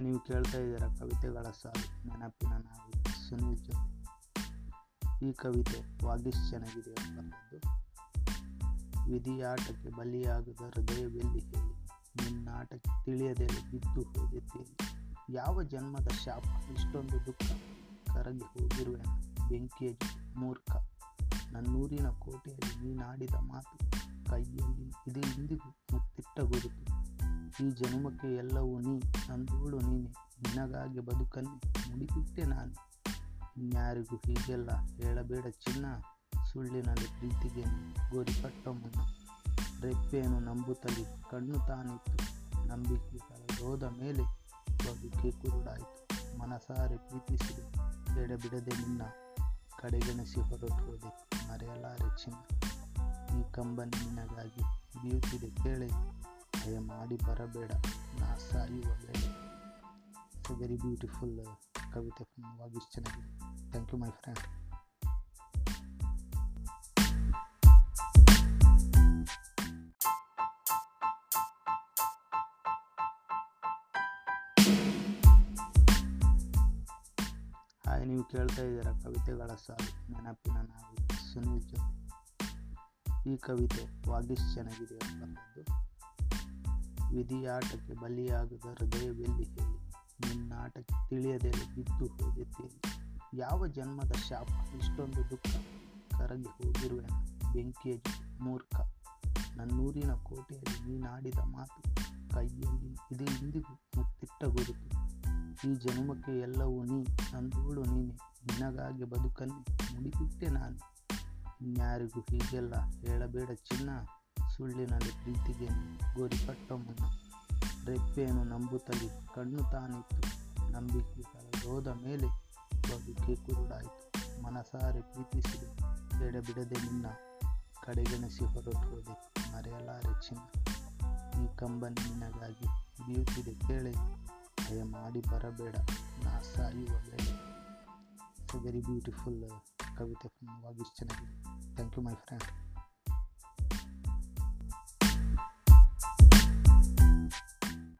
ನೀವು ಕೇಳ್ತಾ ಇದ್ದೀರ ಕವಿತೆಗಳ ಸಾಲು, ನೆನಪಿನ ನಾವು ಸುನೀಲ್ ಜೊತೆ. ಈ ಕವಿತೆ ವಾಗೀಶ್ ಚೆನ್ನಾಗಿದೆ ಬರೆದದ್ದು ವಿಧಿಯಾಟಕ್ಕೆ ಬಲಿಯಾಗದ ಹೃದಯವೆಲ್ಲಿ ಹೇಳಿ, ನಿನ್ನಾಟಕ್ಕೆ ತಿಳಿಯದೆ ಬಿದ್ದು ಹೋಗುತ್ತೇನೆ ಯಾವ ಜನ್ಮದ ಶಾಪ, ಇಷ್ಟೊಂದು ದುಃಖ ಕರಗಿ ಹೋಗಿರುವೆನು ಬೆಂಕಿಯ ಮೂರ್ಖ. ನನ್ನೂರಿನ ಕೋಟೆಯಲ್ಲಿ ನೀನಾಡಿದ ಮಾತು ಕೈಯಲ್ಲಿ, ಇದು ಇಂದಿಗೂ ಮುತ್ತಿಟ್ಟ ಈ ಜನ್ಮಕ್ಕೆ ಎಲ್ಲವೂ ನೀ ನಂದೋಳು ನೀನೆ, ನಿನಗಾಗಿ ಬದುಕನ್ನೇ ಮುಡಿಬಿಟ್ಟೆ ನಾನು. ಇನ್ಯಾರಿಗೂ ಹೀಗೆಲ್ಲ ಹೇಳಬೇಡ ಚಿನ್ನ, ಸುಳ್ಳಿನಲ್ಲಿ ಪ್ರೀತಿಗೆ ಗೋರಿ ಕಟ್ಟ ಮುನ್ನ ರೆಪ್ಪೆಯನ್ನು ನಂಬುತ್ತಲಿ ಕಣ್ಣು ತಾನಿತ್ತು. ನಂಬಿಕೆ ಕಳೆದೋದ ಮೇಲೆ ಬದುಕೆ ಕುರುಡಾಯಿತು. ಮನಸಾರೆ ಪ್ರೀತಿಸಿದೆ ಎಡೆಬಿಡದೆ ನಿನ್ನ ಕಡೆಗಣಿಸಿ ಹೊರಟು ಹೋದೆ ಮರೆಯಲಾರೆ ಚಿನ್ನ. ಈ ಕಂಬನಿ ನಿನಗಾಗಿ ಬಿಯುತ್ತಿದೆ ಕೇಳೆ. ಮಾಡಿ ಬರಬೇಡ. ನಾ ಸಾಯುವ ವೇಳೆ ಇಟ್ಸ್ ವೆರಿ ಬ್ಯೂಟಿಫುಲ್ ಕವಿತೆ ವಾಗೀಶ್ ಚೆನ್ನಾಗಿದೆ thank you my friend hi ನೀವು ಕೇಳ್ತಾ ಇದ್ದೀರಾ ಕವಿತೆಗಳ ಸಾಲು, ನೆನಪಿನ ನಾಯಿ ಸುನೀಲ್ ಜೊತೆ. ಈ ಕವಿತೆ ವಾಗೀಶ್ ಚೆನ್ನಾಗಿದೆ ಬರೆದದ್ದು ವಿಧಿಯಾಟಕ್ಕೆ ಬಲಿಯಾಗದ ಹೃದಯವೆಲ್ಲಿ ಹೇಳಿ? ನಿನ್ನಾಟಕ್ಕೆ ತಿಳಿಯದೆ ಬಿದ್ದು ಹೋಗುತ್ತೇನೆ ಯಾವ ಜನ್ಮದ ಶಾಪ? ಇಷ್ಟೊಂದು ದುಃಖ ಕರಗಿ ಹೋಗಿರುವೆ ಬೆಂಕಿಯ ಮೂರ್ಖ. ನನ್ನೂರಿನ ಕೋಟೆಯಲ್ಲಿ ನೀನಾಡಿದ ಮಾತು ಕೈಯಲ್ಲಿ ಇದು ಇಂದಿಗೂ ಮುತ್ತಿಟ್ಟ ಗುರುತು. ಈ ಜನ್ಮಕ್ಕೆ ಎಲ್ಲವೂ ನೀ, ನಂದೋಳು ನೀನೆ. ನಿನಗಾಗಿ ಬದುಕನ್ನೇ ಮುಡಿಬಿಟ್ಟೆ ನಾನು. ಇನ್ಯಾರಿಗೂ ಹೀಗೆಲ್ಲ ಹೇಳಬೇಡ ಚಿನ್ನ. ಸುಳ್ಳಿನಲ್ಲಿ ಪ್ರೀತಿಗೆ ಗೋರಿ ಕಟ್ಟ ಮುನ್ನ ರೆಪ್ಪೆಯನ್ನು ನಂಬುತ್ತಲಿ ಕಣ್ಣು ತಾನಿತ್ತು. ನಂಬಿಕೆ ಹೋದ ಮೇಲೆ ಬದುಕೆ ಕುರುಡಾಯಿತು. ಮನಸಾರೆ ಪ್ರೀತಿಸಿದೆ. ಬಿಡದೆ ನಿನ್ನ ಕಡೆಗಣಿಸಿ ಹೊರಟು ಹೋದೆ. ಮರೆಯಲಾರೆ ಚಿನ್ನ. ಈ ಕಂಬನಿ ನಿನಗಾಗಿ ಬೀಳುತ್ತಿದೆ ಕೇಳೆ. ಭಯ ಮಾಡಿ ಬರಬೇಡ. ನಾ ಸಾಯುವ ವೇಳೆ. ವೆರಿ ಬ್ಯೂಟಿಫುಲ್ ಕವಿತೆ ವಾಗೀಶ್ ಚೆನ್ನಾಗಿದೆ. Thank you my friend